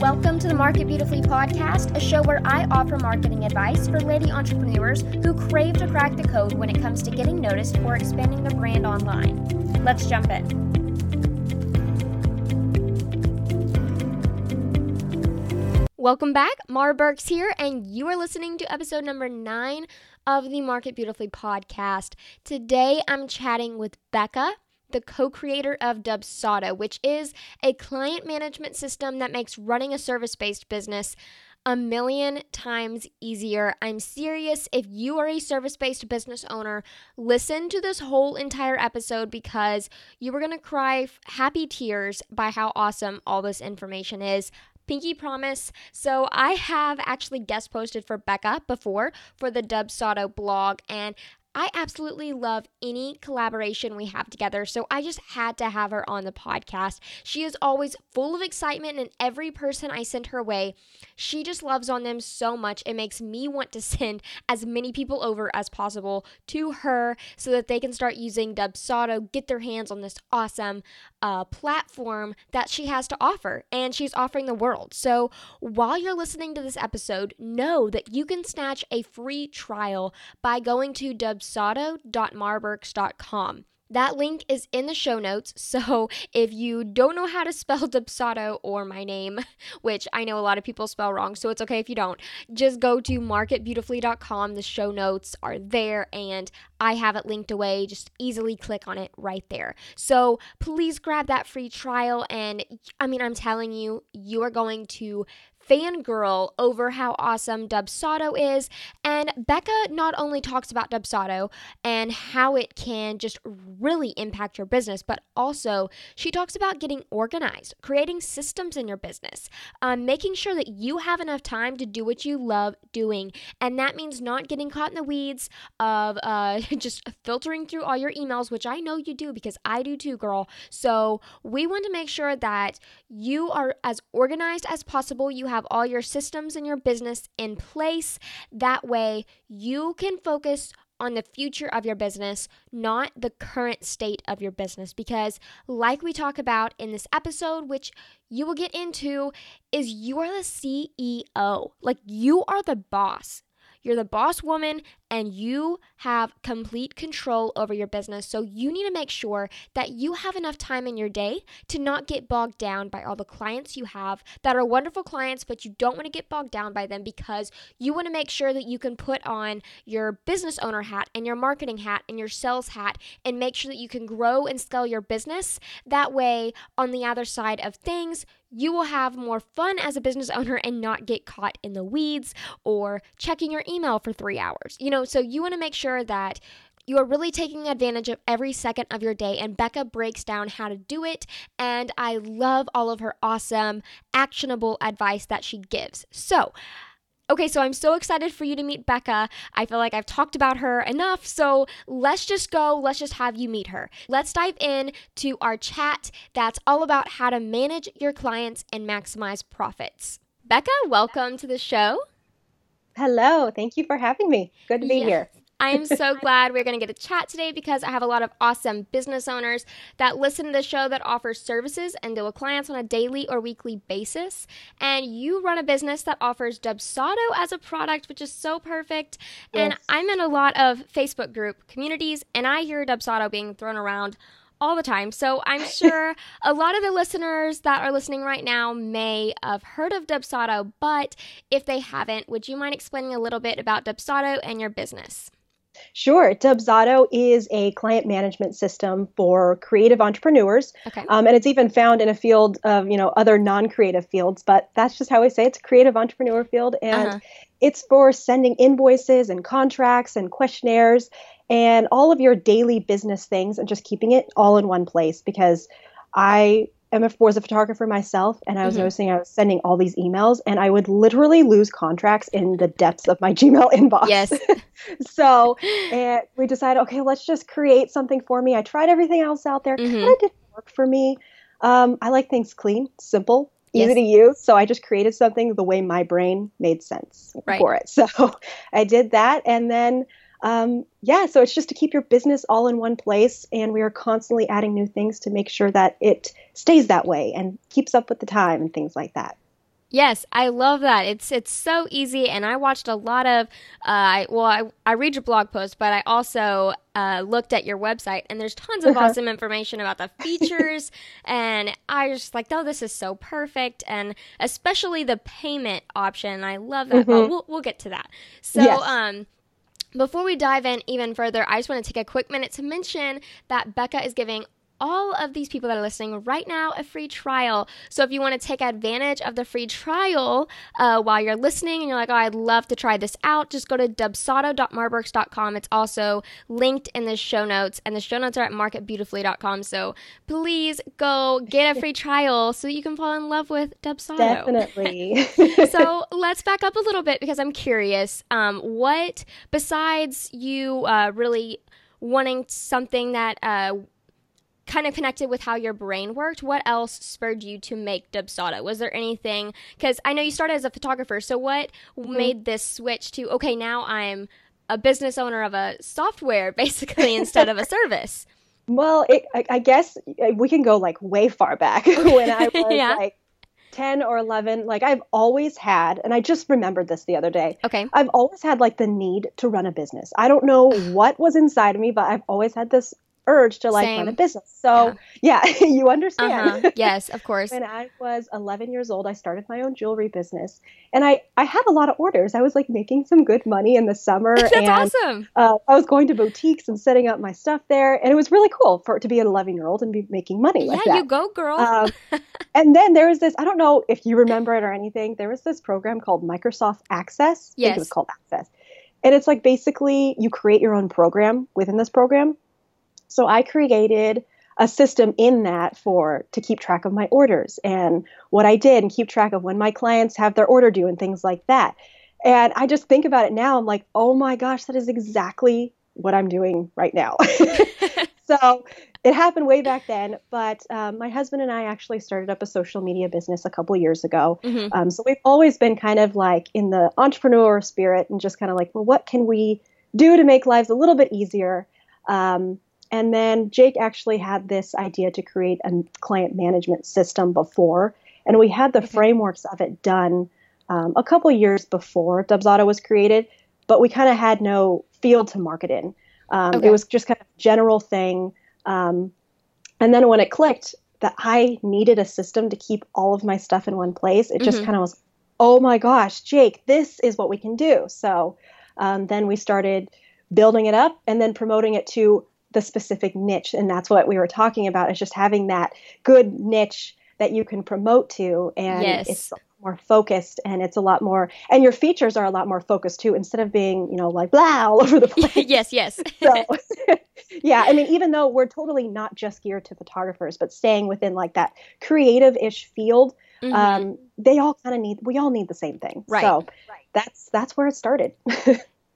Welcome to the Market Beautifully podcast, a show where I offer marketing advice for lady entrepreneurs who crave to crack the code when it comes to getting noticed or expanding their brand online. Let's jump in. Welcome back. Mara Burks here, and you are listening to episode number nine of the Market Beautifully podcast. Today I'm chatting with Becca the co creator of Dubsado, which is a client management system that makes running a service based business a million times easier. I'm serious. If you are a service based business owner, listen to this whole entire episode because you are going to cry happy tears by how awesome all this information is. Pinky promise. So I have actually guest posted for Becca before for the Dubsado blog, and I absolutely love any collaboration we have together, so I just had to have her on the podcast. She is always full of excitement, and every person I send her way, she just loves on them so much. It makes me want to send as many people over as possible to her so that they can start using Dubsado, get their hands on this awesome uh, platform that she has to offer, and she's offering the world. So while you're listening to this episode, know that you can snatch a free trial by going to Dubsado dubsado.marburks.com. That link is in the show notes. So if you don't know how to spell Dubsado or my name, which I know a lot of people spell wrong, so it's okay if you don't, just go to marketbeautifully.com. The show notes are there and I have it linked away. Just easily click on it right there. So please grab that free trial. And I mean, I'm telling you, you are going to fangirl over how awesome Dubsado is. And Becca not only talks about Dubsado and how it can just really impact your business, but also she talks about getting organized, creating systems in your business, um, making sure that you have enough time to do what you love doing. And that means not getting caught in the weeds of uh, just filtering through all your emails, which I know you do because I do too, girl. So we want to make sure that you are as organized as possible. You have have all your systems and your business in place. That way, you can focus on the future of your business, not the current state of your business. Because, like we talk about in this episode, which you will get into, is you are the CEO. Like, you are the boss. You're the boss woman and you have complete control over your business. So you need to make sure that you have enough time in your day to not get bogged down by all the clients you have that are wonderful clients, but you don't want to get bogged down by them because you want to make sure that you can put on your business owner hat and your marketing hat and your sales hat and make sure that you can grow and scale your business. That way, on the other side of things, you will have more fun as a business owner and not get caught in the weeds or checking your email for three hours. You know, so you want to make sure that you are really taking advantage of every second of your day, and Becca breaks down how to do it. And I love all of her awesome, actionable advice that she gives. So, Okay, so I'm so excited for you to meet Becca. I feel like I've talked about her enough, so let's just go. Let's just have you meet her. Let's dive in to our chat that's all about how to manage your clients and maximize profits. Becca, welcome to the show. Hello, thank you for having me. Good to be here. I am so glad we're going to get a chat today because I have a lot of awesome business owners that listen to the show that offers services and deal with clients on a daily or weekly basis. And you run a business that offers Dubsado as a product, which is so perfect. Yes. And I'm in a lot of Facebook group communities, and I hear Dubsado being thrown around all the time. So I'm sure a lot of the listeners that are listening right now may have heard of Dubsado, but if they haven't, would you mind explaining a little bit about Dubsado and your business? Sure. Dubsado is a client management system for creative entrepreneurs. Okay. Um, and it's even found in a field of, you know, other non-creative fields, but that's just how I say it. it's a creative entrepreneur field. And uh-huh. it's for sending invoices and contracts and questionnaires and all of your daily business things and just keeping it all in one place because I am a, was a photographer myself, and I was mm-hmm. noticing I was sending all these emails, and I would literally lose contracts in the depths of my Gmail inbox. Yes. so, and we decided, okay, let's just create something for me. I tried everything else out there, mm-hmm. kind of didn't work for me. Um, I like things clean, simple, easy yes. to use. So I just created something the way my brain made sense right. for it. So I did that, and then um, yeah, so it's just to keep your business all in one place, and we are constantly adding new things to make sure that it stays that way and keeps up with the time and things like that. Yes, I love that. It's it's so easy, and I watched a lot of. Uh, well, I I read your blog post, but I also uh, looked at your website, and there's tons of awesome information about the features, and I was just like, oh, this is so perfect, and especially the payment option. I love that. Mm-hmm. we'll we'll get to that. So, yes. um. Before we dive in even further, I just want to take a quick minute to mention that Becca is giving all of these people that are listening right now a free trial. So if you want to take advantage of the free trial uh, while you're listening and you're like, oh, I'd love to try this out, just go to dubsado.marburks.com. It's also linked in the show notes, and the show notes are at marketbeautifully.com. So please go get a free trial so you can fall in love with Dubsado. Definitely. so let's back up a little bit because I'm curious. Um, what, besides you uh, really wanting something that uh, kind of connected with how your brain worked, what else spurred you to make Dubsado? Was there anything? Because I know you started as a photographer. So what mm-hmm. made this switch to okay, now I'm a business owner of a software basically instead of a service? Well, it, I, I, guess uh, we can go like way far back when I was yeah. like 10 or 11 like i've always had and i just remembered this the other day okay i've always had like the need to run a business i don't know what was inside of me but i've always had this urge to like Same. run a business. So yeah, yeah you understand. Uh-huh. Yes, of course. when I was 11 years old, I started my own jewelry business, and I I had a lot of orders. I was like making some good money in the summer. That's and, awesome. Uh, I was going to boutiques and setting up my stuff there, and it was really cool for it to be an 11 year old and be making money yeah, like that. you go, girl. Um, and then there was this. I don't know if you remember it or anything. There was this program called Microsoft Access. Yes, it was called Access. And it's like basically you create your own program within this program. So I created a system in that for to keep track of my orders and what I did and keep track of when my clients have their order due and things like that. And I just think about it now, I'm like, oh my gosh, that is exactly what I'm doing right now. so it happened way back then, but um, my husband and I actually started up a social media business a couple years ago. Mm-hmm. Um, so we've always been kind of like in the entrepreneur spirit and just kind of like, well, what can we do to make lives a little bit easier? Um, and then Jake actually had this idea to create a client management system before, and we had the okay. frameworks of it done um, a couple years before Dubsado was created, but we kind of had no field to market in. Um, okay. It was just kind of a general thing. Um, and then when it clicked that I needed a system to keep all of my stuff in one place, it just mm-hmm. kind of was, oh my gosh, Jake, this is what we can do. So um, then we started building it up and then promoting it to the specific niche and that's what we were talking about is just having that good niche that you can promote to and yes. it's more focused and it's a lot more and your features are a lot more focused too instead of being you know like blah all over the place yes yes so yeah i mean even though we're totally not just geared to photographers but staying within like that creative-ish field mm-hmm. um, they all kind of need we all need the same thing right so right. that's that's where it started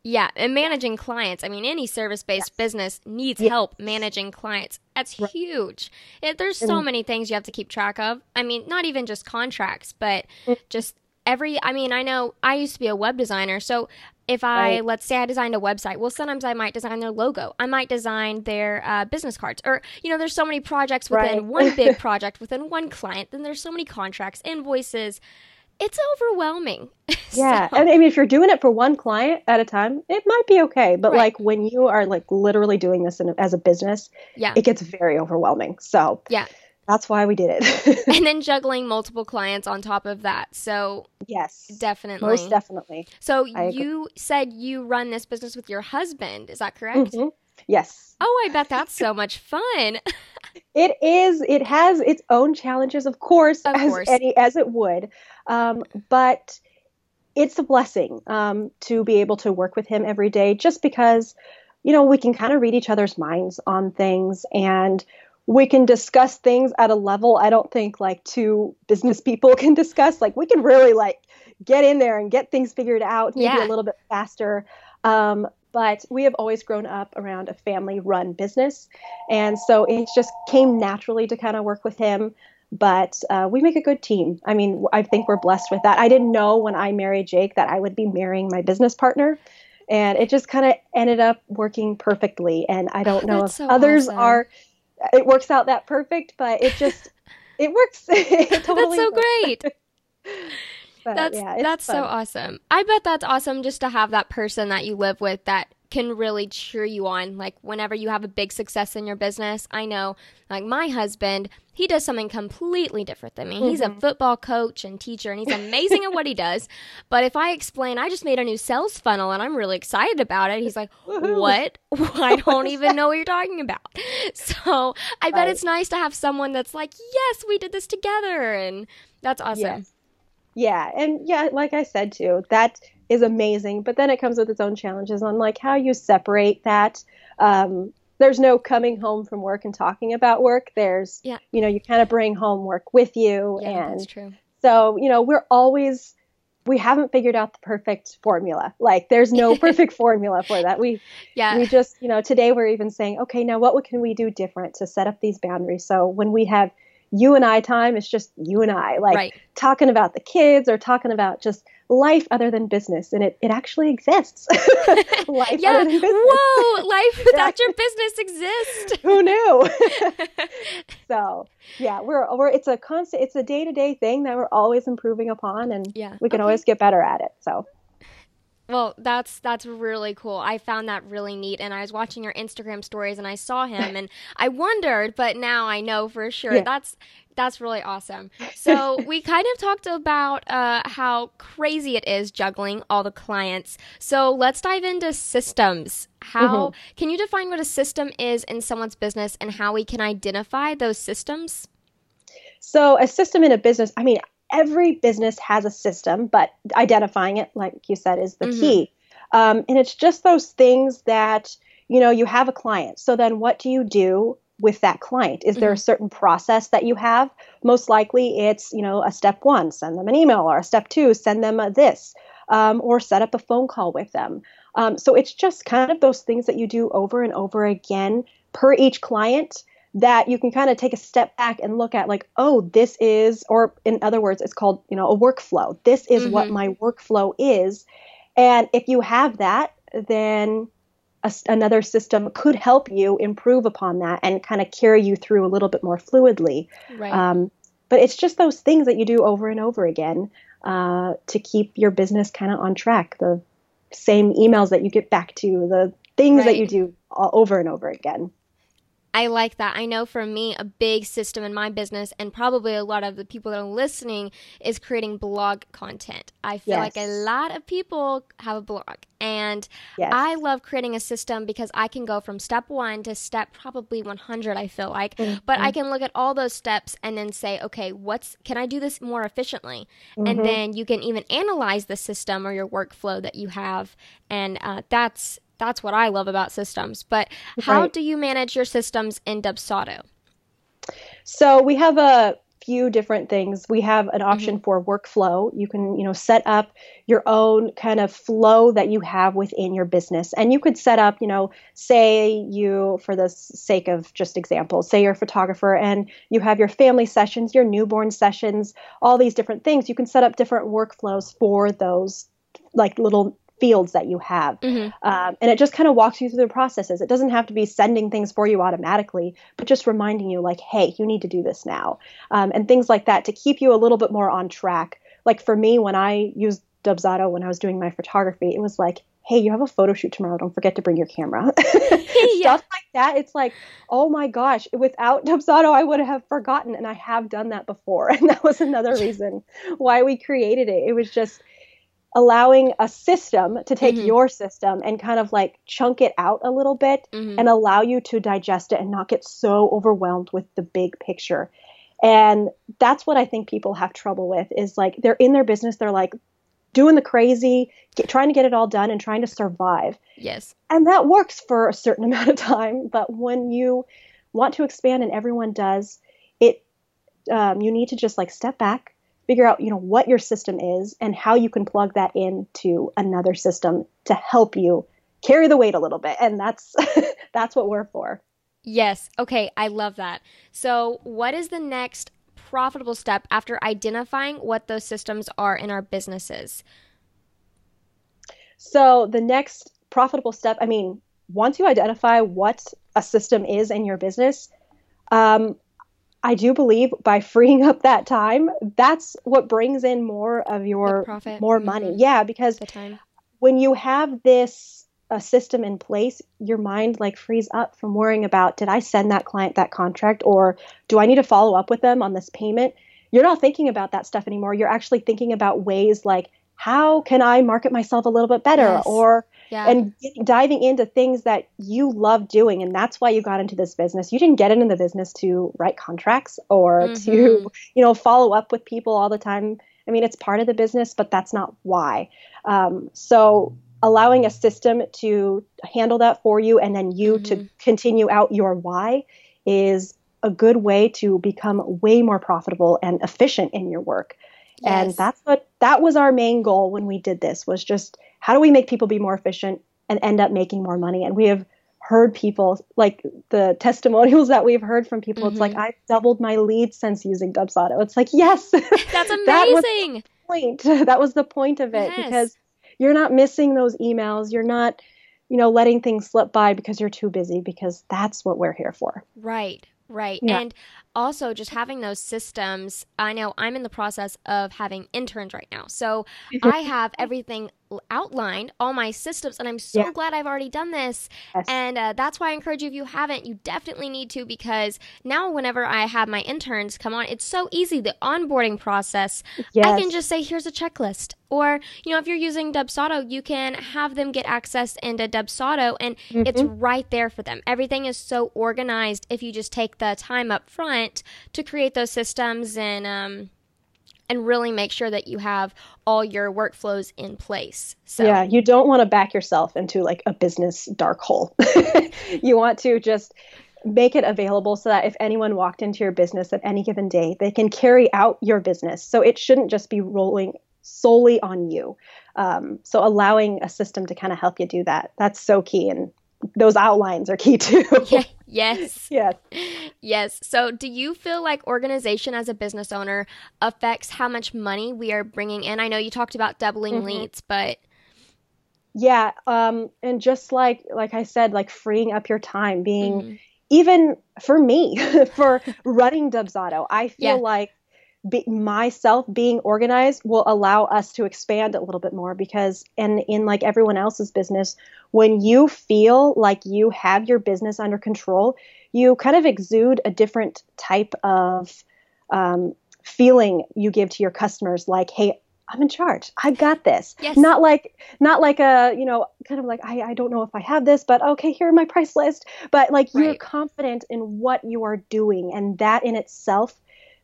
yeah, and managing clients. I mean, any service based yes. business needs yes. help managing clients. That's right. huge. It, there's so many things you have to keep track of. I mean, not even just contracts, but mm. just every. I mean, I know I used to be a web designer. So if I, right. let's say I designed a website, well, sometimes I might design their logo. I might design their uh, business cards. Or, you know, there's so many projects within right. one big project within one client. Then there's so many contracts, invoices it's overwhelming. Yeah. so. I mean, if you're doing it for one client at a time, it might be okay. But right. like when you are like literally doing this in, as a business, yeah. it gets very overwhelming. So yeah, that's why we did it. and then juggling multiple clients on top of that. So yes, definitely, most definitely. So you said you run this business with your husband. Is that correct? Mm-hmm. Yes. Oh, I bet that's so much fun. it is. It has its own challenges, of course, of as course. any as it would. Um, but it's a blessing um, to be able to work with him every day, just because you know we can kind of read each other's minds on things and we can discuss things at a level I don't think like two business people can discuss. Like we can really like get in there and get things figured out, maybe yeah. a little bit faster. Um, but we have always grown up around a family run business. And so it just came naturally to kind of work with him. But uh, we make a good team. I mean, I think we're blessed with that. I didn't know when I married Jake that I would be marrying my business partner. And it just kind of ended up working perfectly. And I don't oh, know if so others awesome. are, it works out that perfect, but it just, it works. it totally that's so works. great. But, that's yeah, that's fun. so awesome. I bet that's awesome just to have that person that you live with that can really cheer you on. Like whenever you have a big success in your business, I know like my husband, he does something completely different than me. Mm-hmm. He's a mm-hmm. football coach and teacher and he's amazing at what he does. But if I explain, I just made a new sales funnel and I'm really excited about it, he's like, "What? I don't even know what you're talking about." So, I bet it's nice to have someone that's like, "Yes, we did this together." And that's awesome. Yes. Yeah, and yeah, like I said too, that is amazing, but then it comes with its own challenges on like how you separate that. Um, there's no coming home from work and talking about work. There's, yeah. you know, you kind of bring home work with you, yeah, and that's true. So, you know, we're always we haven't figured out the perfect formula. Like there's no perfect formula for that. We yeah. we just, you know, today we're even saying, okay, now what can we do different to set up these boundaries so when we have you and I time, it's just you and I, like right. talking about the kids or talking about just life other than business, and it, it actually exists. life yeah. other than business. Whoa, life without your business exists. Who knew? so yeah, we're we're it's a constant, it's a day to day thing that we're always improving upon, and yeah. we can okay. always get better at it. So. Well, that's that's really cool. I found that really neat and I was watching your Instagram stories and I saw him and I wondered, but now I know for sure. Yeah. That's that's really awesome. So we kind of talked about uh, how crazy it is juggling all the clients. So let's dive into systems. How mm-hmm. can you define what a system is in someone's business and how we can identify those systems? So a system in a business, I mean, every business has a system, but identifying it, like you said, is the mm-hmm. key. Um, and it's just those things that you know you have a client. So then, what do you do with that client? Is mm-hmm. there a mm-hmm. certain process that you have? Most likely, it's you know a step one, send them an email, or a step two, send them a this, um, or set up a phone call with them. Um, so it's just kind of those things that you do over and over again per each client that you can kind of take a step back and look at like oh this is or in other words it's called you know a workflow this is mm-hmm. what my workflow is and if you have that then a, another system could help you improve upon that and kind of carry you through a little bit more fluidly. Right. Um, but it's just those things that you do over and over again uh, to keep your business kind of on track. The same emails that you get back to, the things right. that you do all over and over again. I like that. I know for me, a big system in my business, and probably a lot of the people that are listening, is creating blog content. I feel yes. like a lot of people have a blog, and yes. I love creating a system because I can go from step one to step probably 100. I feel like, mm-hmm. but I can look at all those steps and then say, okay, what's can I do this more efficiently? Mm-hmm. And then you can even analyze the system or your workflow that you have, and uh, that's that's what I love about systems. But how right. do you manage your systems in Dubsado? So we have a few different things. We have an option mm-hmm. for workflow. You can, you know, set up your own kind of flow that you have within your business. And you could set up, you know, say you for the sake of just examples, say you're a photographer and you have your family sessions, your newborn sessions, all these different things. You can set up different workflows for those like little fields that you have. Mm-hmm. Um, and it just kind of walks you through the processes. It doesn't have to be sending things for you automatically, but just reminding you, like, hey, you need to do this now. Um, and things like that to keep you a little bit more on track. Like for me, when I used Dubsado when I was doing my photography, it was like, hey, you have a photo shoot tomorrow. Don't forget to bring your camera. yeah. Stuff like that. It's like, oh my gosh, without Dubsado, I would have forgotten. And I have done that before. And that was another reason why we created it. It was just, allowing a system to take mm-hmm. your system and kind of like chunk it out a little bit mm-hmm. and allow you to digest it and not get so overwhelmed with the big picture. And that's what I think people have trouble with is like they're in their business, they're like doing the crazy, get, trying to get it all done and trying to survive. Yes. And that works for a certain amount of time, but when you want to expand and everyone does, it um, you need to just like step back, figure out you know what your system is and how you can plug that into another system to help you carry the weight a little bit. And that's that's what we're for. Yes. Okay. I love that. So what is the next profitable step after identifying what those systems are in our businesses? So the next profitable step i mean once you identify what a system is in your business um, I do believe by freeing up that time, that's what brings in more of your profit. more Mhm. money. Yeah, because when you have this a system in place, your mind like frees up from worrying about did I send that client that contract or do I need to follow up with them on this payment? You're not thinking about that stuff anymore. You're actually thinking about ways like how can I market myself a little bit better Yes. or Yeah. and diving into things that you love doing and that's why you got into this business you didn't get into the business to write contracts or Mhm. to you know follow up with people all the time i mean it's part of the business but that's not why um, so allowing a system to handle that for you and then you to Mhm. continue out your why is a good way to become way more profitable and efficient in your work and that's what that was our main goal when we did this was just how do we make people be more efficient and end up making more money and we have heard people like the testimonials that we've heard from people it's like Mhm. i've doubled my leads since using dubsado it's like yes That's That was- amazing. point that was the point of it Yes. because you're not missing those emails you're not you know letting things slip by because you're too busy because that's what we're here for Right, right. Yeah. And also just having those systems. I know I'm in the process of having interns right now. So I have everything outlined, all my systems, and I'm so Yeah. glad I've already done this. Yes. And uh, that's why I encourage you if you haven't, you definitely need to because now whenever I have my interns come on, it's so easy. The onboarding process, yes. I can just say, here's a checklist. Or, you know, if you're using Dubsado, you can have them get access into Dubsado and it's Mhm. right there for them. Everything is so organized if you just take the time up front to create those systems and, um, and really make sure that you have all your workflows in place. So, Yeah, you don't want to back yourself into like a business dark hole. you want to just make it available so that if anyone walked into your business at any given day, they can carry out your business. So it shouldn't just be rolling solely on you. Um, so allowing a system to kind of help you do that, that's so key. And those outlines are key too. yeah, yes. yes. Yes. So, do you feel like organization as a business owner affects how much money we are bringing in? I know you talked about doubling Mhm. leads, but Yeah. Um, and just like like I said, like freeing up your time, being Mhm. even for me for running Dubsado, I feel Yeah. like be, myself being organized will allow us to expand a little bit more because and in like everyone else's business when you feel like you have your business under control you kind of exude a different type of um, feeling you give to your customers like hey i'm in charge. I got this. Yes. not like not like a you know kind of like I, I don't know if i have this but okay here are my price list. But like you're confident in what you are doing and that in itself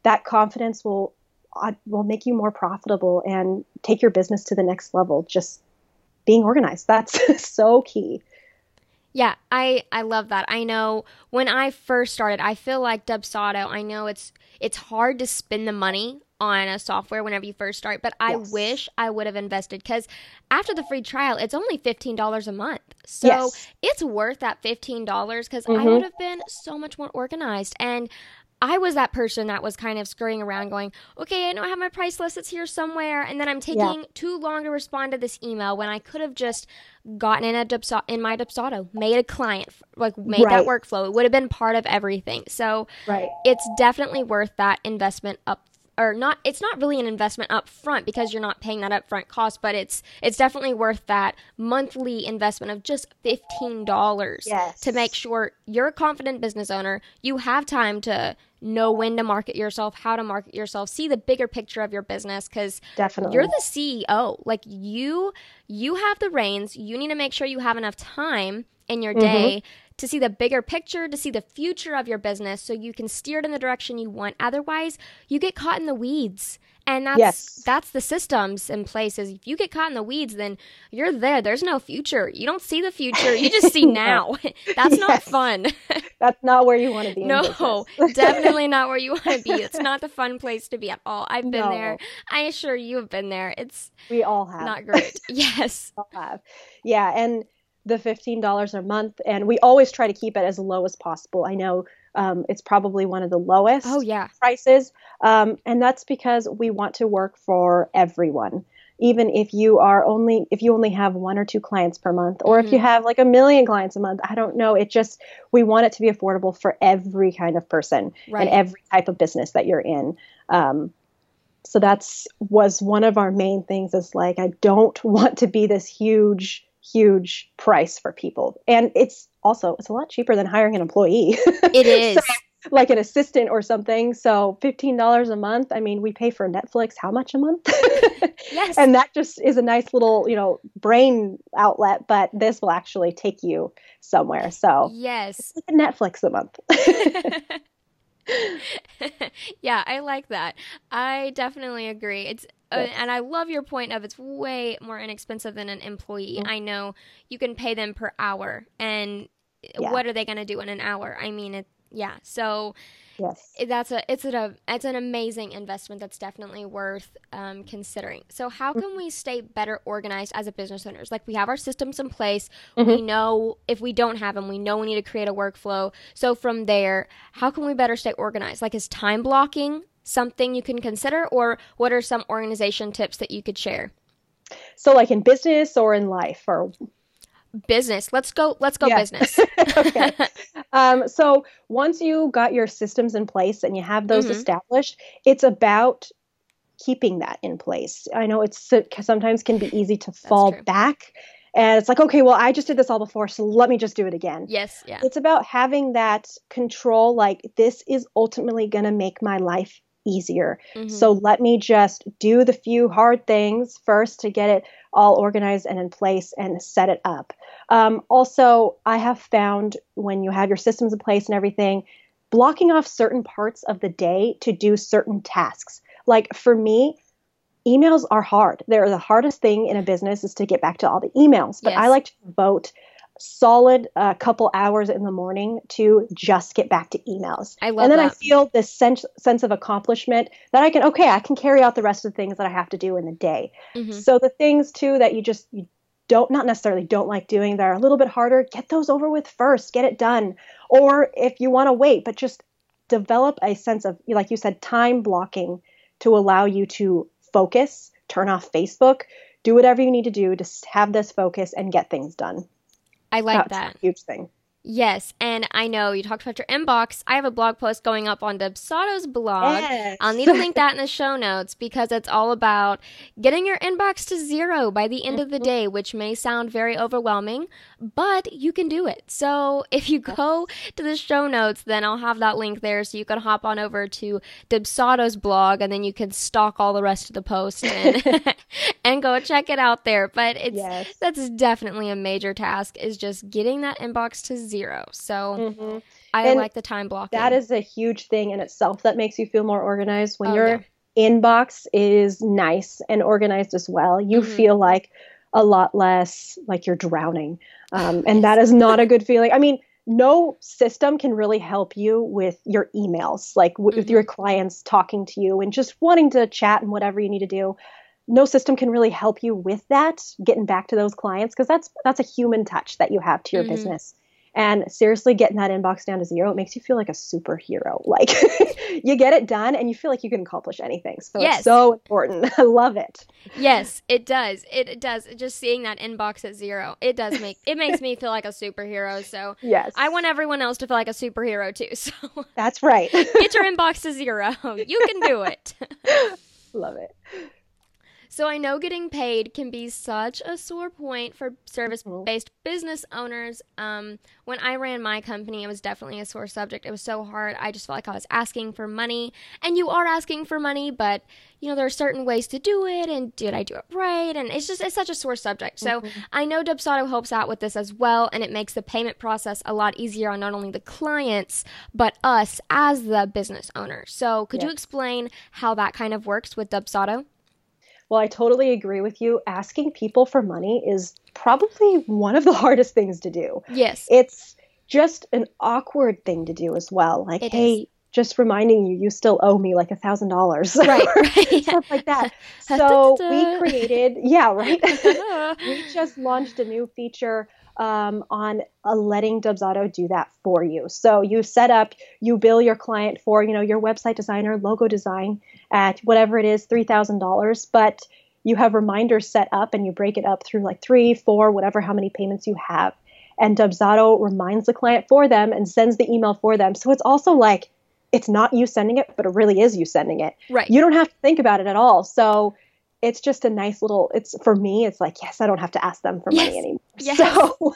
that confidence will uh, will make you more profitable and take your business to the next level just being organized that's so key Yeah, I I love that. I know when I first started, I feel like Dubsado. I know it's it's hard to spend the money on a software whenever you first start, but I Yes. wish I would have invested because after the free trial, it's only fifteen dollars a month. So yes it's worth that fifteen dollars because I Mhm. would have been so much more organized and. I was that person that was kind of scurrying around going, okay, I know I have my price list, it's here somewhere. And then I'm taking too long to respond to this email when I could have just gotten in a Dubsa- in my Dubsado, made a client, like made that workflow. It would have been part of everything. So right it's definitely worth that investment up or not it's not really an investment up front because you're not paying that upfront cost but it's it's definitely worth that monthly investment of just $15 yes to make sure you're a confident business owner you have time to know when to market yourself how to market yourself see the bigger picture of your business because definitely. you're the ceo like you you have the reins. You need to make sure you have enough time in your Mhm. day to see the bigger picture to see the future of your business so you can steer it in the direction you want. Otherwise you get caught in the weeds and that's Yes. that's the systems in places if you get caught in the weeds then you're there. There's no future. You don't see the future. You just see No. now. That's not fun. That's not where you want to be no definitely not where you want to be. It's not the fun place to be at all. I've been No. there. I assure you have been there. It's we all have. not great. Yes. All have. Yeah, and the fifteen dollars a month, and we always try to keep it as low as possible. I know um, it's probably one of the lowest oh yeah prices, um, and that's because we want to work for everyone. even if you are only if you only have one or two clients per month or mm-hmm. if you mm-hmm. have like a million clients a month i don't know it just we want it to be affordable for every kind of person right. and every type of business that you're in um, so that's was one of our main things is like i don't want to be this huge huge price for people and it's also it's a lot cheaper than hiring an employee it is so, like an assistant or something. So $15 a month. I mean, we pay for Netflix how much a month? yes. And that just is a nice little, you know, brain outlet, but this will actually take you somewhere. So Yes. It's like a Netflix a month. yeah, I like that. I definitely agree. It's uh, and I love your point of it's way more inexpensive than an employee. Mm-hmm. I know you can pay them per hour and yeah. what are they going to do in an hour? I mean, it, yeah. So yes, that's a it's a it's an amazing investment that's definitely worth um, considering. So how can we stay better organized as a business owners? Like we have our systems in place. Mm-hmm. We know if we don't have them, we know we need to create a workflow. So from there, how can we better stay organized? Like is time blocking something you can consider, or what are some organization tips that you could share? So like in business or in life or business. Let's go let's go yeah. business. Okay. Um, so once you got your systems in place and you have those mm-hmm. established it's about keeping that in place. I know it's it sometimes can be easy to fall back and it's like okay well i just did this all before so let me just do it again. Yes yeah. It's about having that control like this is ultimately going to make my life easier. Mm-hmm. So let me just do the few hard things first to get it all organized and in place and set it up. Um, also, I have found when you have your systems in place and everything, blocking off certain parts of the day to do certain tasks. Like for me, emails are hard. They're the hardest thing in a business is to get back to all the emails. But yes. I like to devote solid uh, couple hours in the morning to just get back to emails. I love And then that. I feel this sense sense of accomplishment that I can okay, I can carry out the rest of the things that I have to do in the day. Mm-hmm. So the things too that you just you don't not necessarily don't like doing that are a little bit harder, get those over with first, get it done. Or if you want to wait, but just develop a sense of like you said time blocking to allow you to focus, turn off Facebook, do whatever you need to do to have this focus and get things done. I like That's that. huge thing. Yes, and I know you talked about your inbox. I have a blog post going up on Dubsado's blog. Yes. I'll need to link that in the show notes because it's all about getting your inbox to zero by the end of the day, which may sound very overwhelming, but you can do it. So if you go to the show notes, then I'll have that link there so you can hop on over to Dubsado's blog and then you can stalk all the rest of the post and, and go check it out there. But it's yes. that's definitely a major task is just getting that inbox to zero zero. So mm-hmm. I and like the time blocking. That is a huge thing in itself that makes you feel more organized. When oh, your yeah. inbox is nice and organized as well, you mm-hmm. feel like a lot less like you're drowning. Um, and that is not a good feeling. I mean, no system can really help you with your emails, like w- mm-hmm. with your clients talking to you and just wanting to chat and whatever you need to do. No system can really help you with that, getting back to those clients, because that's that's a human touch that you have to your mm-hmm. business. And seriously, getting that inbox down to zero, it makes you feel like a superhero. Like you get it done and you feel like you can accomplish anything. So yes. it's so important. I love it. Yes, it does. It, does. Just seeing that inbox at zero, it does make it makes me feel like a superhero. So yes, I want everyone else to feel like a superhero too. So that's right. get your inbox to zero. You can do it. love it. So I know getting paid can be such a sore point for service based mm-hmm. business owners. Um, when I ran my company, it was definitely a sore subject. It was so hard. I just felt like I was asking for money. And you are asking for money, but you know, there are certain ways to do it and did I do it right? And it's just it's such a sore subject. So mm-hmm. I know Dubsado helps out with this as well, and it makes the payment process a lot easier on not only the clients, but us as the business owner. So could you explain how that kind of works with Dubsado? Well, I totally agree with you. Asking people for money is probably one of the hardest things to do. Yes. It's just an awkward thing to do as well. Like, it hey, is. just reminding you, you still owe me like a thousand dollars. Right, right. Stuff like that. So we created, yeah, right. we just launched a new feature um, on uh, letting Dubsado do that for you. So you set up, you bill your client for, you know, your website designer, logo design at whatever it is, $3,000, but you have reminders set up and you break it up through like three, four, whatever, how many payments you have. And Dubsado reminds the client for them and sends the email for them. So it's also like, it's not you sending it, but it really is you sending it. Right. You don't have to think about it at all. So it's just a nice little, it's for me, it's like, yes, I don't have to ask them for Yes. money anymore. Yes. So,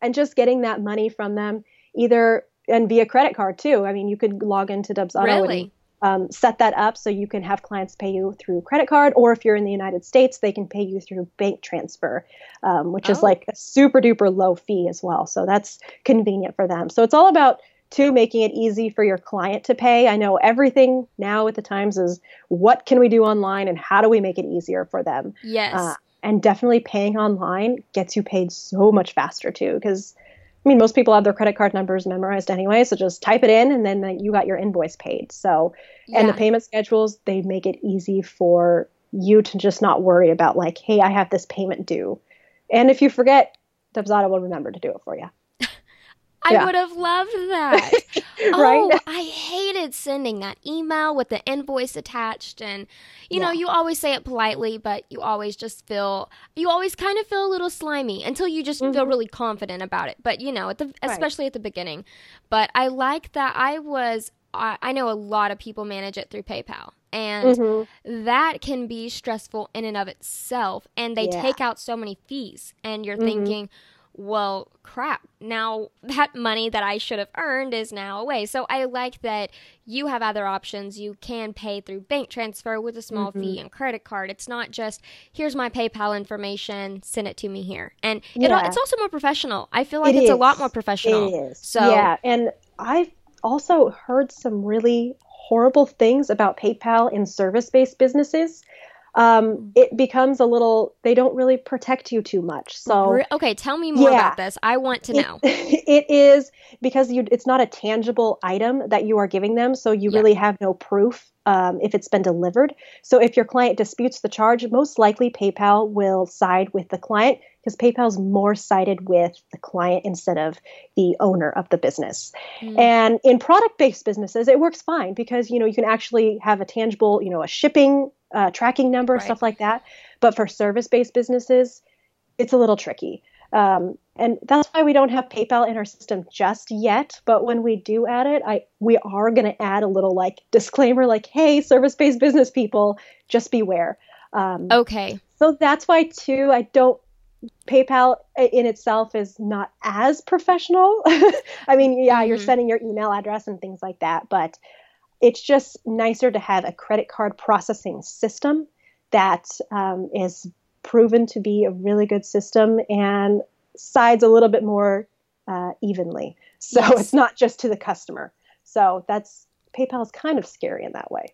and just getting that money from them either and via credit card too. I mean, you could log into Dubsado Really? and um, set that up so you can have clients pay you through credit card, or if you're in the United States, they can pay you through bank transfer, um, which is Oh. like a super duper low fee as well. So that's convenient for them. So it's all about two making it easy for your client to pay. I know everything now at the times is what can we do online and how do we make it easier for them. Yes. Uh, and definitely paying online gets you paid so much faster too because i mean most people have their credit card numbers memorized anyway so just type it in and then uh, you got your invoice paid. So and the payment schedules they make it easy for you to just not worry about like hey i have this payment due. And if you forget Dubsado will remember to do it for you I yeah. would have loved that. right Oh, I hated sending that email with the invoice attached. And, you know, you always say it politely, but you always just feel, you always kind of feel a little slimy until you just feel Mhm. really confident about it. But, you know, at the, Right. especially at the beginning. But I like that I was, I, I know a lot of people manage it through PayPal. And Mhm. that can be stressful in and of itself. And they Yeah. take out so many fees. And you're Mhm. thinking, well, crap. Now that money that I should have earned is now away. So I like that you have other options. You can pay through bank transfer with a small fee mm-hmm. and credit card. It's not just here's my PayPal information, send it to me here. And it, it's also more professional. I feel like It it's a lot more professional. It is. So- yeah, and I've also heard some really horrible things about PayPal in service-based businesses. Um, it becomes a little. They don't really protect you too much. So okay, tell me more Yeah. about this. I want to it- know. it is because you. It's not a tangible item that you are giving them, so you Yeah. really have no proof um, if it's been delivered. So if your client disputes the charge, most likely PayPal will side with the client because PayPal's more sided with the client instead of the owner of the business. Mm. And in product-based businesses, it works fine because you know you can actually have a tangible, you know, a shipping uh, tracking number, Right. stuff like that. But for service-based businesses, it's a little tricky. Um, and that's why we don't have PayPal in our system just yet. But when we do add it, I we are going to add a little like disclaimer, like, "Hey, service-based business people, just beware." Um, Okay. so that's why too I don't PayPal in itself is not as professional. I mean, yeah, you're Mhm. sending your email address and things like that, but it's just nicer to have a credit card processing system that um, is proven to be a really good system and sides a little bit more uh, evenly. So Yes. it's not just to the customer. So that's PayPal is kind of scary in that way.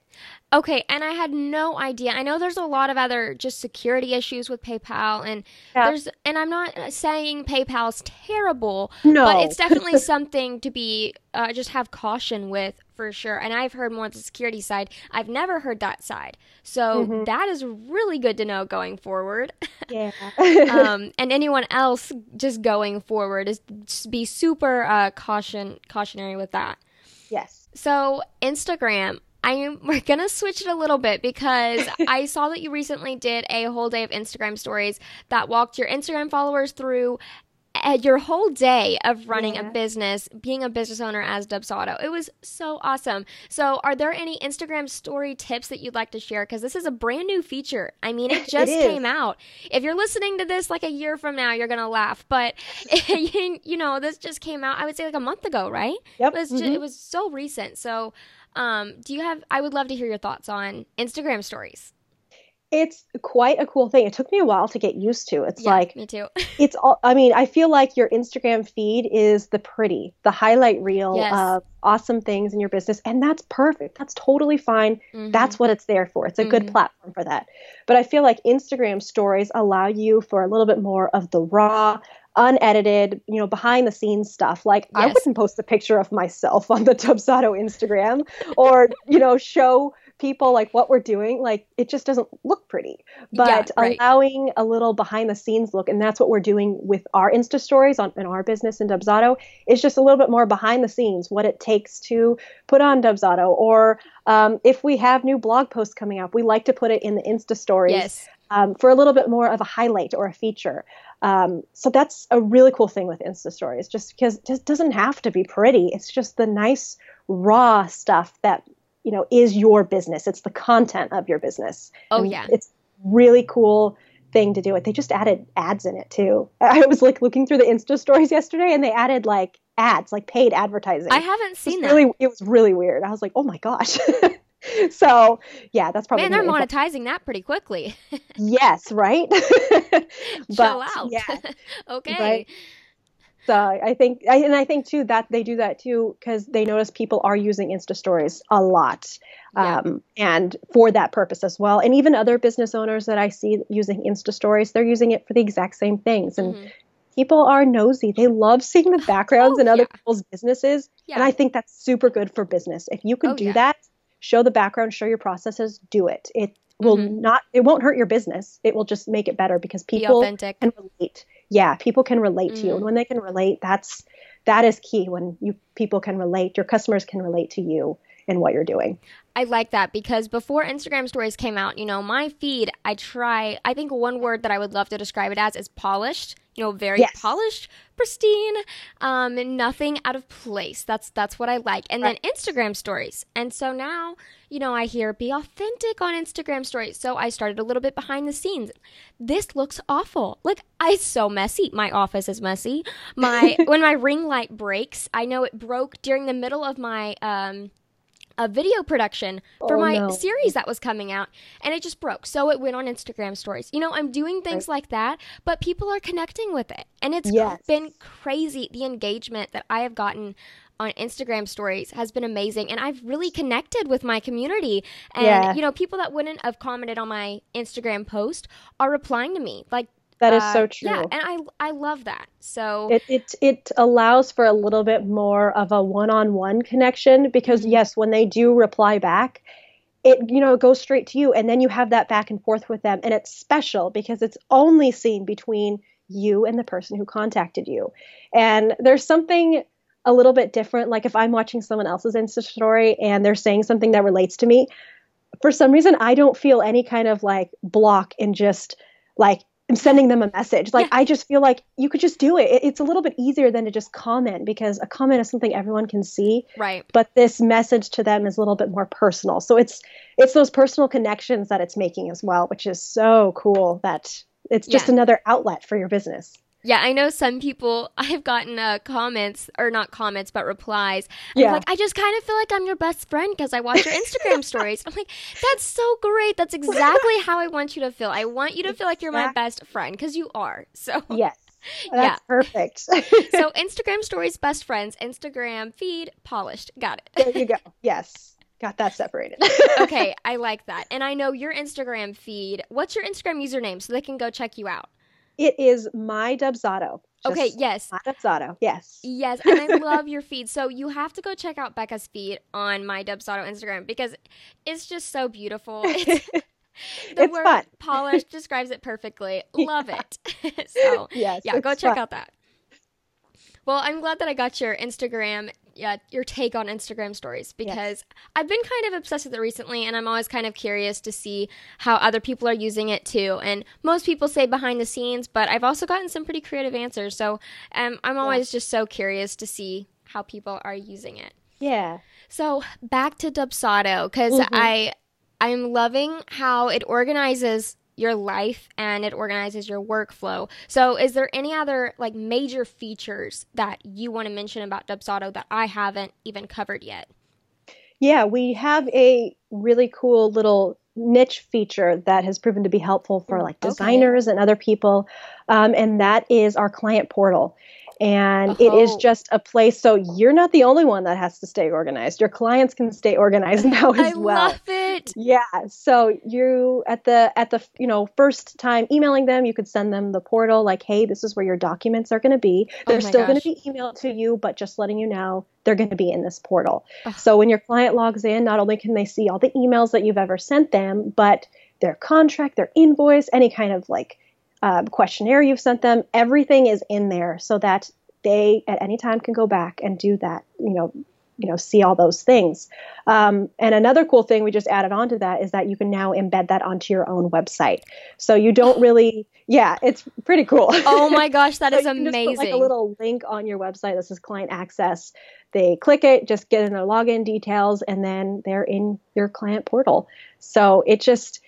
Okay, and I had no idea. I know there's a lot of other just security issues with PayPal and Yeah. there's and I'm not saying PayPal's terrible, No, but it's definitely something to be uh, just have caution with for sure. And I've heard more of the security side. I've never heard that side. So Mhm. that is really good to know going forward. yeah. um, and anyone else just going forward is just be super uh, caution cautionary with that. yes. So Instagram, I am we're gonna switch it a little bit because I saw that you recently did a whole day of Instagram stories that walked your Instagram followers through your whole day of running a business, being a business owner as Dubsado. It was so awesome. So, are there any Instagram story tips that you'd like to share? Because this is a brand new feature. I mean, it just is. came out. If you're listening to this like a year from now, you're gonna laugh. But you know, this just came out. I would say like a month ago, right? Yep. It was, mhm. it was so recent. So, um, do you have? I would love to hear your thoughts on Instagram stories. It's quite a cool thing. It took me a while to get used to. It's Yeah, like me too. it's all I mean, I feel like your Instagram feed is the pretty, the highlight reel Yes. of awesome things in your business and that's perfect. That's totally fine. Mhm. That's what it's there for. It's a good Mhm. platform for that. But I feel like Instagram stories allow you for a little bit more of the raw, unedited, you know, behind the scenes stuff. Like I wouldn't post a picture of myself on the Dubsado Instagram or, you know, show people like what we're doing. Like it just doesn't look pretty, but yeah, right. allowing a little behind the scenes look, and that's what we're doing with our Insta stories on in our business in Dubsado, is just a little bit more behind the scenes, what it takes to put on Dubsado, or um, if we have new blog posts coming up, we like to put it in the Insta stories. Yes. Um, for a little bit more of a highlight or a feature. Um, so that's a really cool thing with Insta Stories, just because it just doesn't have to be pretty. It's just the nice raw stuff that you know is your business. It's the content of your business. Oh and yeah. it's really cool thing to do it. They just added ads in it too. I was like looking through the insta stories yesterday and they added like ads like paid advertising. I haven't seen that. really it was really weird. I was like oh my gosh. So yeah that's probably man they're monetizing that pretty quickly. Yes right? But, Chill out. yeah. Okay. Right? I think, I, and I think too that they do that too because they notice people are using Insta Stories a lot, yeah. um, and for that purpose as well. And even other business owners that I see using Insta Stories, they're using it for the exact same things. And mm-hmm. people are nosy; they love seeing the backgrounds oh, in other yeah. people's businesses, yeah. and I think that's super good for business. If you could oh, do that, show the background, show your processes, do it. It will mm-hmm. not, it won't hurt your business. It will just make it better because people can relate yeah, people can relate mm. to you. And mm. when they can relate, that's that is key when you people can relate, your customers can relate to you and what you're doing. I like that because before Instagram stories came out, you know, my feed, I try, I think one word that I would love to describe it as is polished you know, very yes. polished, pristine, um, nothing out of place. That's that's what I like. And right. then Instagram stories. And so now, you know, I hear be authentic on Instagram stories. So I started a little bit behind the scenes. This looks awful. Like I so messy. My office is messy. My when my ring light breaks, I know it broke during the middle of my um a video production for oh, my no. series that was coming out and it just broke. So it went on Instagram stories. You know, I'm doing things right. like that, but people are connecting with it. And it's yes. been crazy. The engagement that I have gotten on Instagram stories has been amazing and I've really connected with my community. And yeah. you know, people that wouldn't have commented on my Instagram post are replying to me. Like that is uh, so true. Yeah, and I I love that. So it, it it allows for a little bit more of a one-on-one connection because mm-hmm. yes, when they do reply back, it you know goes straight to you and then you have that back and forth with them and it's special because it's only seen between you and the person who contacted you. And there's something a little bit different like if I'm watching someone else's Insta story and they're saying something that relates to me, for some reason I don't feel any kind of like block in just like am sending them a message. Like yeah. I just feel like you could just do it. It's a little bit easier than to just comment because a comment is something everyone can see. Right. But this message to them is a little bit more personal. So it's it's those personal connections that it's making as well, which is so cool that it's just yeah. another outlet for your business. Yeah, I know some people. I've gotten uh, comments, or not comments, but replies. Yeah. like, I just kind of feel like I'm your best friend because I watch your Instagram stories. I'm like, that's so great. That's exactly how I want you to feel. I want you to feel like you're my best friend because you are. So yes, that's yeah. perfect. so Instagram stories, best friends. Instagram feed, polished. Got it. there you go. Yes. Got that separated. okay, I like that. And I know your Instagram feed. What's your Instagram username so they can go check you out? It is my Dubsado. Okay, yes. My Dubsado, yes. Yes, and I love your feed. So you have to go check out Becca's feed on my Dubsado Instagram because it's just so beautiful. It's, the it's word fun. polished describes it perfectly. Love yeah. it. so yes, yeah, go check fun. out that. Well, I'm glad that I got your Instagram yeah, your take on Instagram stories because yes. I've been kind of obsessed with it recently and I'm always kind of curious to see how other people are using it too. And most people say behind the scenes, but I've also gotten some pretty creative answers. So um, I'm always yeah. just so curious to see how people are using it. Yeah. So back to Dubsado because mm-hmm. I I'm loving how it organizes your life and it organizes your workflow. So, is there any other like major features that you want to mention about Dubsado that I haven't even covered yet? Yeah, we have a really cool little niche feature that has proven to be helpful for like designers okay. and other people, um, and that is our client portal and it is oh. just a place so you're not the only one that has to stay organized. Your clients can stay organized now as I well. love it. Yeah so you at the at the you know first time emailing them you could send them the portal like hey this is where your documents are going to be. Oh they're oh still going to be emailed to you but just letting you know they're going to be in this portal. So when your client logs in not only can they see all the emails that you've ever sent them but their contract, their invoice, any kind of like um, questionnaire you've sent them. Everything is in there so that they at any time can go back and do that, you know, you know, see all those things. Um, and another cool thing we just added on to that is that you can now embed that onto your own website. So you don't really, yeah, it's pretty cool. Oh my gosh, that so is amazing. like a little link on your website. This is client access. They click it, just get in their login details, and then they're in your client portal. So it just,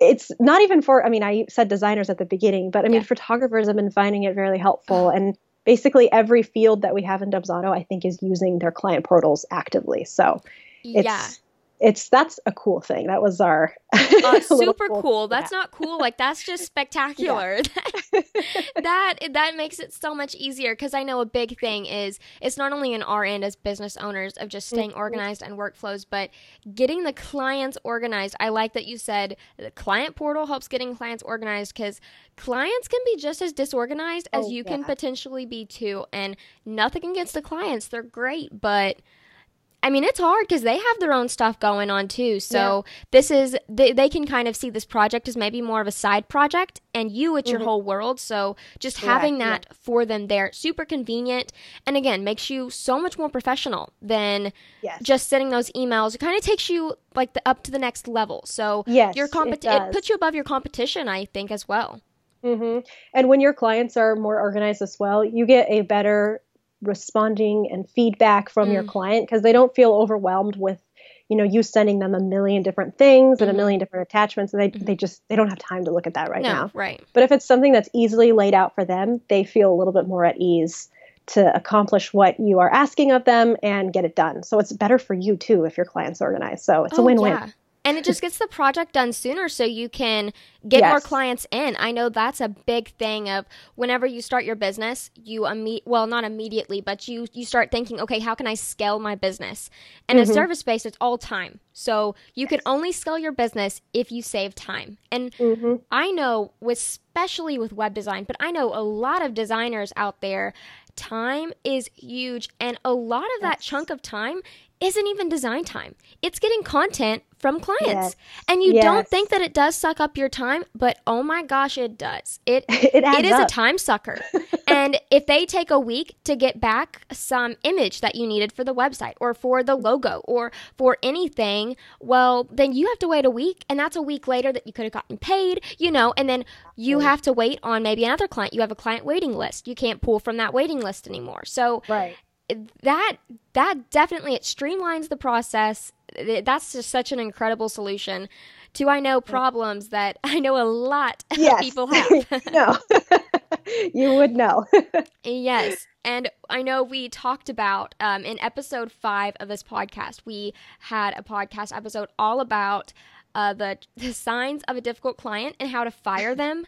it's not even for i mean i said designers at the beginning but i mean yeah. photographers have been finding it really helpful and basically every field that we have in Dubsado, I think, is using their client portals actively. So it's, yeah. It's that's a cool thing. That was our uh, super cool. cool. That's not cool. Like that's just spectacular. that that makes it so much easier because I know a big thing is it's not only in our end as business owners of just staying mm-hmm. organized and workflows, but getting the clients organized. I like that you said the client portal helps getting clients organized because clients can be just as disorganized as oh, you yeah. can potentially be too. And nothing against the clients, they're great, but I mean, it's hard because they have their own stuff going on too. So yeah. this is they, they can kind of see this project as maybe more of a side project, and you it's mm-hmm. your whole world. So just having that yeah. for them there, super convenient, and again makes you so much more professional than yes. just sending those emails. It kind of takes you like the, up to the next level. So yes, your compet- it, it puts you above your competition, I think, as well. Mm-hmm. And when your clients are more organized as well, you get a better responding and feedback from mm. your client because they don't feel overwhelmed with you know you sending them a million different things and mm-hmm. a million different attachments and they, mm-hmm. they just they don't have time to look at that right no, now right but if it's something that's easily laid out for them they feel a little bit more at ease to accomplish what you are asking of them and get it done so it's better for you too if your client's organized so it's oh, a win-win yeah and it just gets the project done sooner so you can get yes. more clients in i know that's a big thing of whenever you start your business you imme- well not immediately but you you start thinking okay how can i scale my business and mm-hmm. a service based it's all time so you yes. can only scale your business if you save time and mm-hmm. i know with, especially with web design but i know a lot of designers out there time is huge and a lot of yes. that chunk of time isn't even design time. It's getting content from clients. And you yes. don't think that it does suck up your time, but oh my gosh, it does. It it, it is up. a time sucker. and if they take a week to get back some image that you needed for the website or for the logo or for anything, well, then you have to wait a week and that's a week later that you could have gotten paid, you know, and then you have to wait on maybe another client. You have a client waiting list. You can't pull from that waiting list anymore. So right that that definitely it streamlines the process. That's just such an incredible solution to I know problems that I know a lot yes. of people have. no, you would know. yes. And I know we talked about um, in episode five of this podcast, we had a podcast episode all about uh, the, the signs of a difficult client and how to fire them.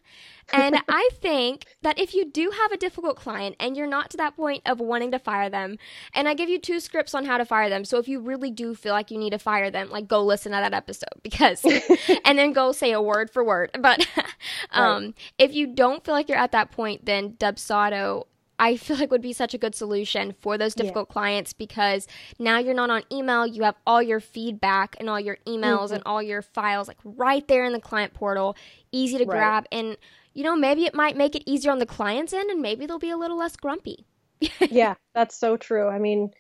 and I think that if you do have a difficult client and you're not to that point of wanting to fire them, and I give you two scripts on how to fire them. So if you really do feel like you need to fire them, like go listen to that episode because, and then go say a word for word. But um, right. if you don't feel like you're at that point, then Dubsado I feel like would be such a good solution for those difficult yeah. clients because now you're not on email, you have all your feedback and all your emails mm-hmm. and all your files like right there in the client portal, easy to right. grab and you know, maybe it might make it easier on the client's end and maybe they'll be a little less grumpy. yeah, that's so true. I mean,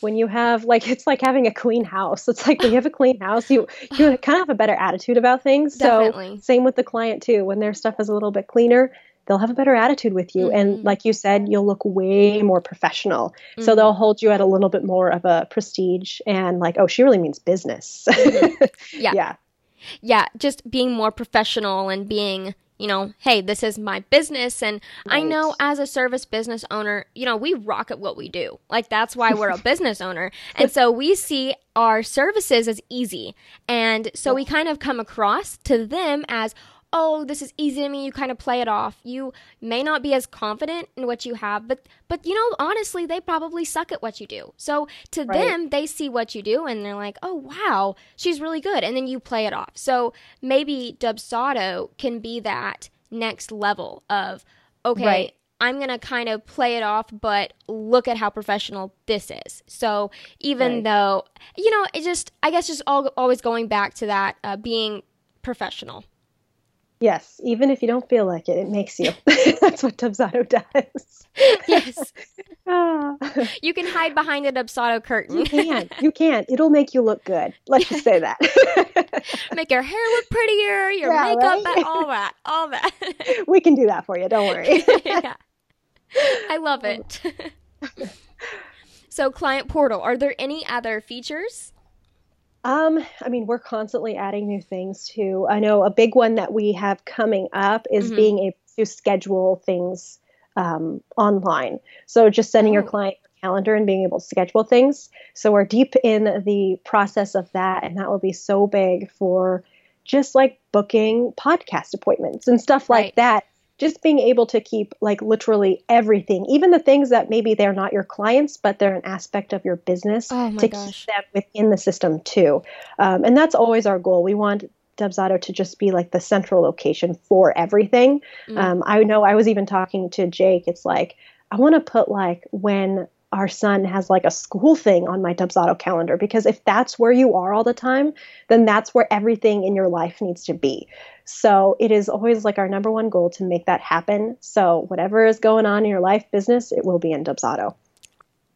when you have like it's like having a clean house. It's like when you have a clean house, you you kind of have a better attitude about things. Definitely. So same with the client too. When their stuff is a little bit cleaner, they'll have a better attitude with you. Mm-hmm. And like you said, you'll look way more professional. Mm-hmm. So they'll hold you at a little bit more of a prestige and like, oh, she really means business. Mm-hmm. Yeah. yeah. Yeah. Just being more professional and being, you know, hey, this is my business. And right. I know as a service business owner, you know, we rock at what we do. Like that's why we're a business owner. And so we see our services as easy. And so we kind of come across to them as, oh, this is easy to me, you kind of play it off. You may not be as confident in what you have, but but you know, honestly, they probably suck at what you do. So to right. them, they see what you do and they're like, "Oh, wow, she's really good." And then you play it off. So maybe Dubsado can be that next level of okay, right. I'm going to kind of play it off, but look at how professional this is. So even right. though, you know, it just, I guess just all, always going back to that uh, being professional Yes, even if you don't feel like it, it makes you. That's what Dubsado does. yes. Ah. You can hide behind a Dubsado curtain. You can. You can. It'll make you look good. Let's just say that. make your hair look prettier, your yeah, makeup, right? all that. All that. we can do that for you. Don't worry. yeah. I love it. so, Client Portal, are there any other features? Um, I mean, we're constantly adding new things too. I know a big one that we have coming up is mm-hmm. being able to schedule things um, online. So just sending oh. your client calendar and being able to schedule things. So we're deep in the process of that, and that will be so big for just like booking podcast appointments and stuff like right. that just being able to keep like literally everything, even the things that maybe they're not your clients, but they're an aspect of your business oh to gosh. keep them within the system too. Um, and that's always our goal. We want Dubsado to just be like the central location for everything. Mm. Um, I know I was even talking to Jake. It's like, I want to put like when our son has like a school thing on my Dubsado calendar because if that's where you are all the time, then that's where everything in your life needs to be. So it is always like our number one goal to make that happen. So whatever is going on in your life business, it will be in Dubsado.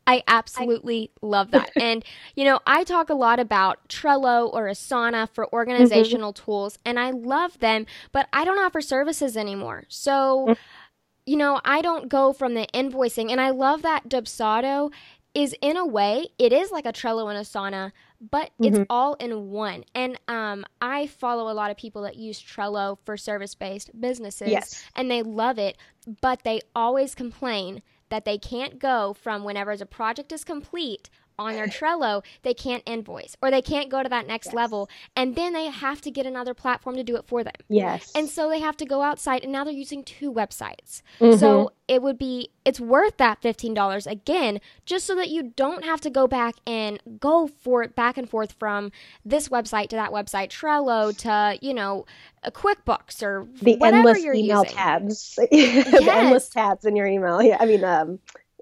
I absolutely I- love that. And, you know, I talk a lot about Trello or Asana for organizational mm-hmm. tools, and I love them, but I don't offer services anymore. So, mm-hmm you know, I don't go from the invoicing, and I love that Dubsado is in a way it is like a Trello and a Asana, but it's mm-hmm. all in one. And um, I follow a lot of people that use Trello for service based businesses, yes. and they love it, but they always complain that they can't go from whenever the project is complete on their Trello, they can't invoice or they can't go to that next yes. level. And then they have to get another platform to do it for them. Yes. And so they have to go outside and now they're using two websites. Mm-hmm. So it would be, it's worth that $15 again, just so that you don't have to go back and go for it back and forth from this website to that website, Trello to, you know, a QuickBooks or the whatever endless you're email using. tabs. the endless tabs in your email. Yeah. I mean, um,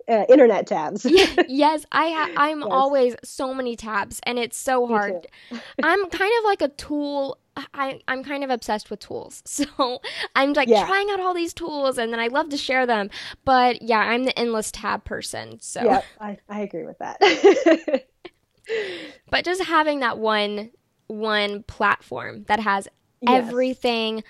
uh, internet tabs. yes, I ha- I'm yes. always so many tabs, and it's so hard. I'm kind of like a tool. I I'm kind of obsessed with tools, so I'm like yeah. trying out all these tools, and then I love to share them. But yeah, I'm the endless tab person. So yeah, I I agree with that. but just having that one one platform that has yes. everything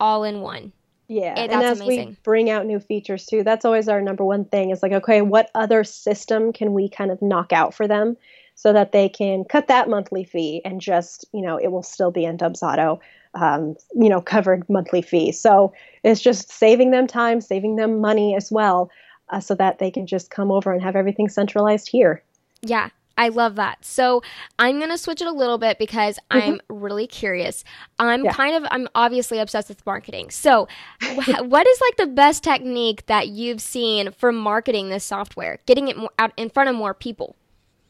all in one yeah, and as amazing. we bring out new features too, that's always our number one thing. Is like, okay, what other system can we kind of knock out for them, so that they can cut that monthly fee and just, you know, it will still be in Dubsado, um, you know, covered monthly fee. So it's just saving them time, saving them money as well, uh, so that they can just come over and have everything centralized here. Yeah, I love that. So I'm going to switch it a little bit because mm-hmm. I'm really curious. I'm yeah. kind of, I'm obviously obsessed with marketing. So, what is like the best technique that you've seen for marketing this software, getting it more out in front of more people?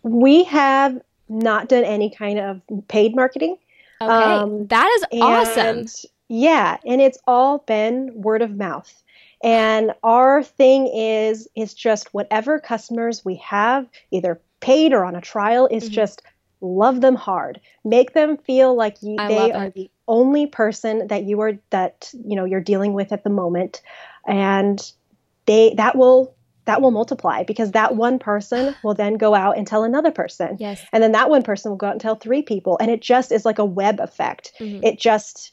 We have not done any kind of paid marketing. Okay. Um, that is awesome. Yeah. And it's all been word of mouth. And our thing is, is just whatever customers we have, either paid or on a trial is mm-hmm. just love them hard. Make them feel like you, they are the only person that you are that you know you're dealing with at the moment. And they that will that will multiply because that one person will then go out and tell another person. Yes. And then that one person will go out and tell three people. And it just is like a web effect. Mm-hmm. it just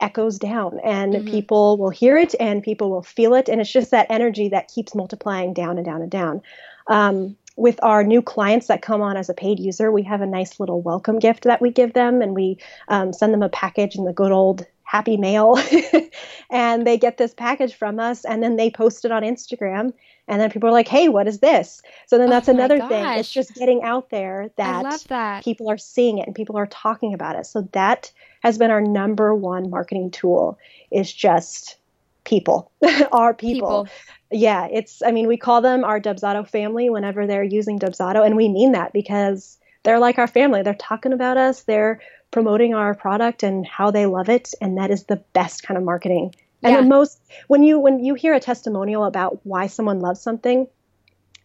echoes down and mm-hmm. people will hear it and people will feel it. And it's just that energy that keeps multiplying down and down and down. Um, with our new clients that come on as a paid user, we have a nice little welcome gift that we give them, and we um, send them a package in the good old happy mail. and they get this package from us, and then they post it on Instagram. And then people are like, hey, what is this? So then that's oh another gosh. thing. It's just getting out there that, that people are seeing it and people are talking about it. So that has been our number one marketing tool is just people, our people. people yeah, it's, I mean, we call them our Dubsado family whenever they're using Dubsado, and we mean that because they're like our family. They're talking about us, they're promoting our product and how they love it, and that is the best kind of marketing. And yeah. the most when you when you hear a testimonial about why someone loves something,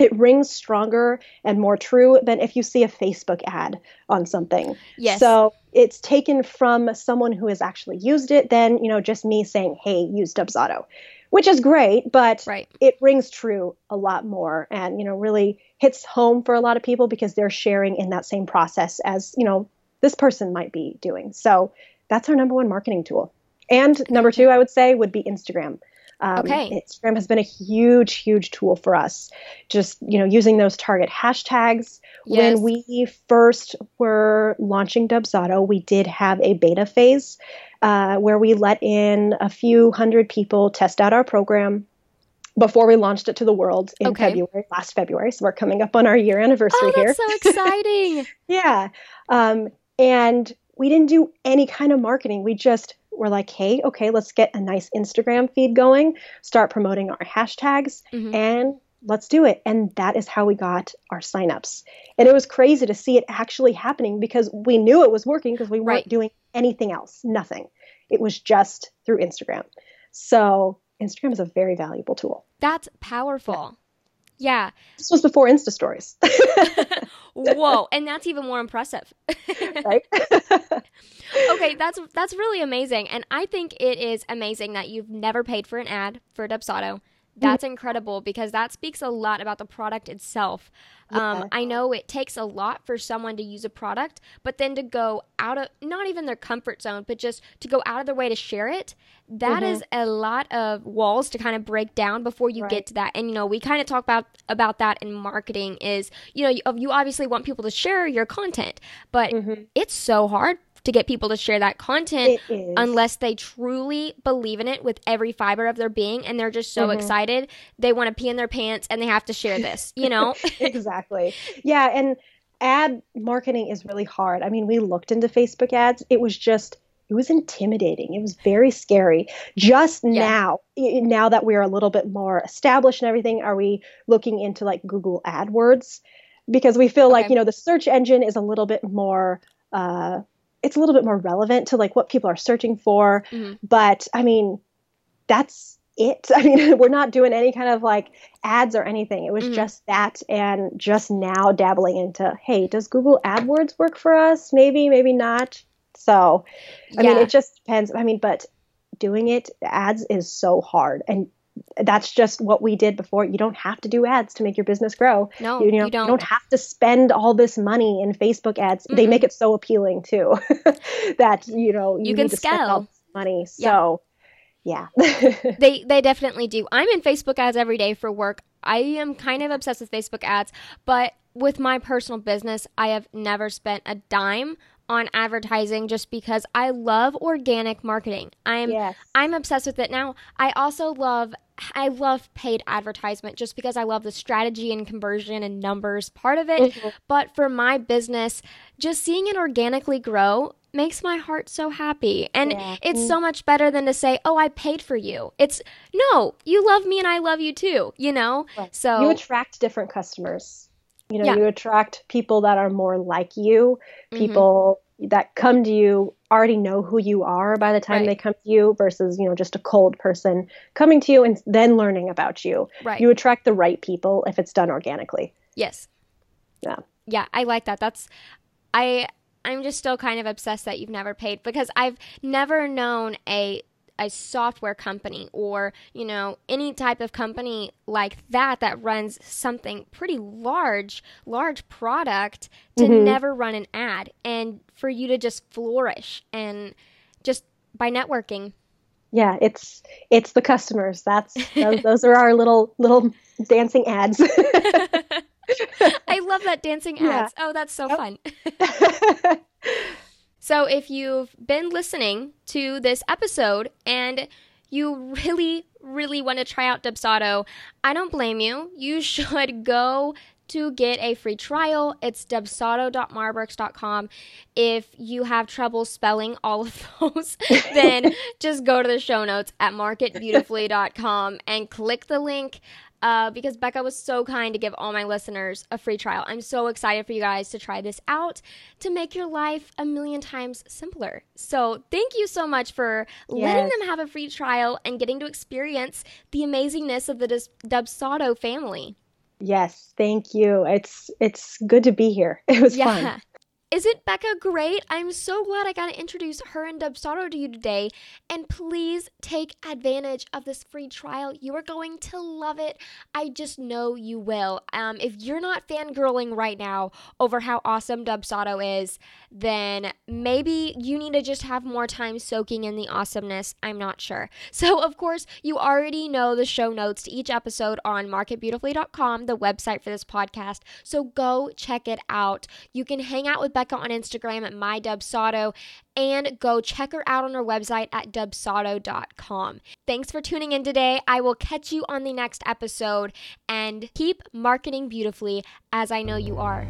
it rings stronger and more true than if you see a Facebook ad on something. Yes. So it's taken from someone who has actually used it than, you know, just me saying, hey, use Dubsado, which is great, but right. it rings true a lot more and, you know, really hits home for a lot of people because they're sharing in that same process as, you know, this person might be doing. So that's our number one marketing tool. And number two, I would say, would be Instagram. Um, okay. Instagram has been a huge, huge tool for us. Just you know, using those target hashtags. Yes. When we first were launching Dubsado, we did have a beta phase uh, where we let in a few hundred people test out our program before we launched it to the world in okay. February, last February. So we're coming up on our year anniversary oh, here. that's so exciting. yeah. Um, and we didn't do any kind of marketing. We just were like, hey, okay, let's get a nice Instagram feed going, start promoting our hashtags, mm-hmm. and let's do it. And that is how we got our signups. And it was crazy to see it actually happening because we knew it was working because we weren't right. doing anything else, nothing. It was just through Instagram. So Instagram is a very valuable tool. That's powerful. Yeah. This was before Insta stories. Whoa, and that's even more impressive. right? okay, that's that's really amazing. And I think it is amazing that you've never paid for an ad for Dubsado. That's incredible because that speaks a lot about the product itself. Um, I know it takes a lot for someone to use a product, but then to go out of not even their comfort zone, but just to go out of their way to share it, that mm-hmm. is a lot of walls to kind of break down before you right. get to that. And you know, we kind of talk about about that in marketing is you know you, you obviously want people to share your content, but mm-hmm. it's so hard to get people to share that content unless they truly believe in it with every fiber of their being and they're just so mm-hmm. excited. They want to pee in their pants and they have to share this you know? Exactly. Yeah and ad marketing is really hard. I mean we looked into facebook ads. It was just it was intimidating. It was very scary. Just yeah. now now that we're a little bit more established and everything are we looking into like google adwords? Because we feel okay. like you know the search engine is a little bit more uh, it's a little bit more relevant to like what people are searching for. Mm-hmm. But I mean, that's it. I mean, we're not doing any kind of like ads or anything. It was mm-hmm. just that and just now dabbling into, hey, does Google AdWords work for us? Maybe, maybe not. So, I yeah. mean, it just depends. I mean, but doing it ads is so hard and that's just what we did before. You don't have to do ads to make your business grow. No, you, know, you don't. You don't have to spend all this money in Facebook ads. Mm-hmm. They make it so appealing too that you know you, you can scale money. So yeah, they they definitely do. I'm in Facebook ads every day for work. I am kind of obsessed with Facebook ads, but with my personal business, I have never spent a dime on advertising just because I love organic marketing. I'm yes. I'm obsessed with it now. I also love I love paid advertisement just because I love the strategy and conversion and numbers part of it. Mm-hmm. But for my business, just seeing it organically grow makes my heart so happy. And yeah. it's so much better than to say, "Oh, I paid for you." It's no, you love me and I love you too, you know? Right. So You attract different customers. You know, yeah. you attract people that are more like you, mm-hmm. people mm-hmm. that come to you already know who you are by the time right. they come to you versus, you know, just a cold person coming to you and then learning about you. Right. You attract the right people if it's done organically. Yes. Yeah. Yeah, I like that. That's I I'm just still kind of obsessed that you've never paid because I've never known a a software company or you know any type of company like that that runs something pretty large large product to mm-hmm. never run an ad and for you to just flourish and just by networking yeah it's it's the customers that's those, those are our little little dancing ads i love that dancing ads yeah. oh that's so yep. fun So if you've been listening to this episode and you really, really want to try out Dubsado, I don't blame you. You should go to get a free trial. It's dubsado.marburks.com. If you have trouble spelling all of those, then just go to the show notes at marketbeautifully.com and click the link uh, because Becca was so kind to give all my listeners a free trial. I'm so excited for you guys to try this out to make your life a million times simpler. So, thank you so much for yes. letting them have a free trial and getting to experience the amazingness of the Dubsado family. Yes, thank you. It's it's good to be here. It was yeah. fun. Isn't Becca great? I'm so glad I got to introduce her and Dubsado to you today. And please take advantage of this free trial. You are going to love it. I just know you will. Um, if you're not fangirling right now over how awesome Dubsado is, then maybe you need to just have more time soaking in the awesomeness. I'm not sure. So, of course, you already know the show notes to each episode on marketbeautifully.com, the website for this podcast. So go check it out. You can hang out with Becca Becca on Instagram at mydubsado and go check her out on her website at dubsado.com. Thanks for tuning in today. I will catch you on the next episode and keep marketing beautifully as I know you are.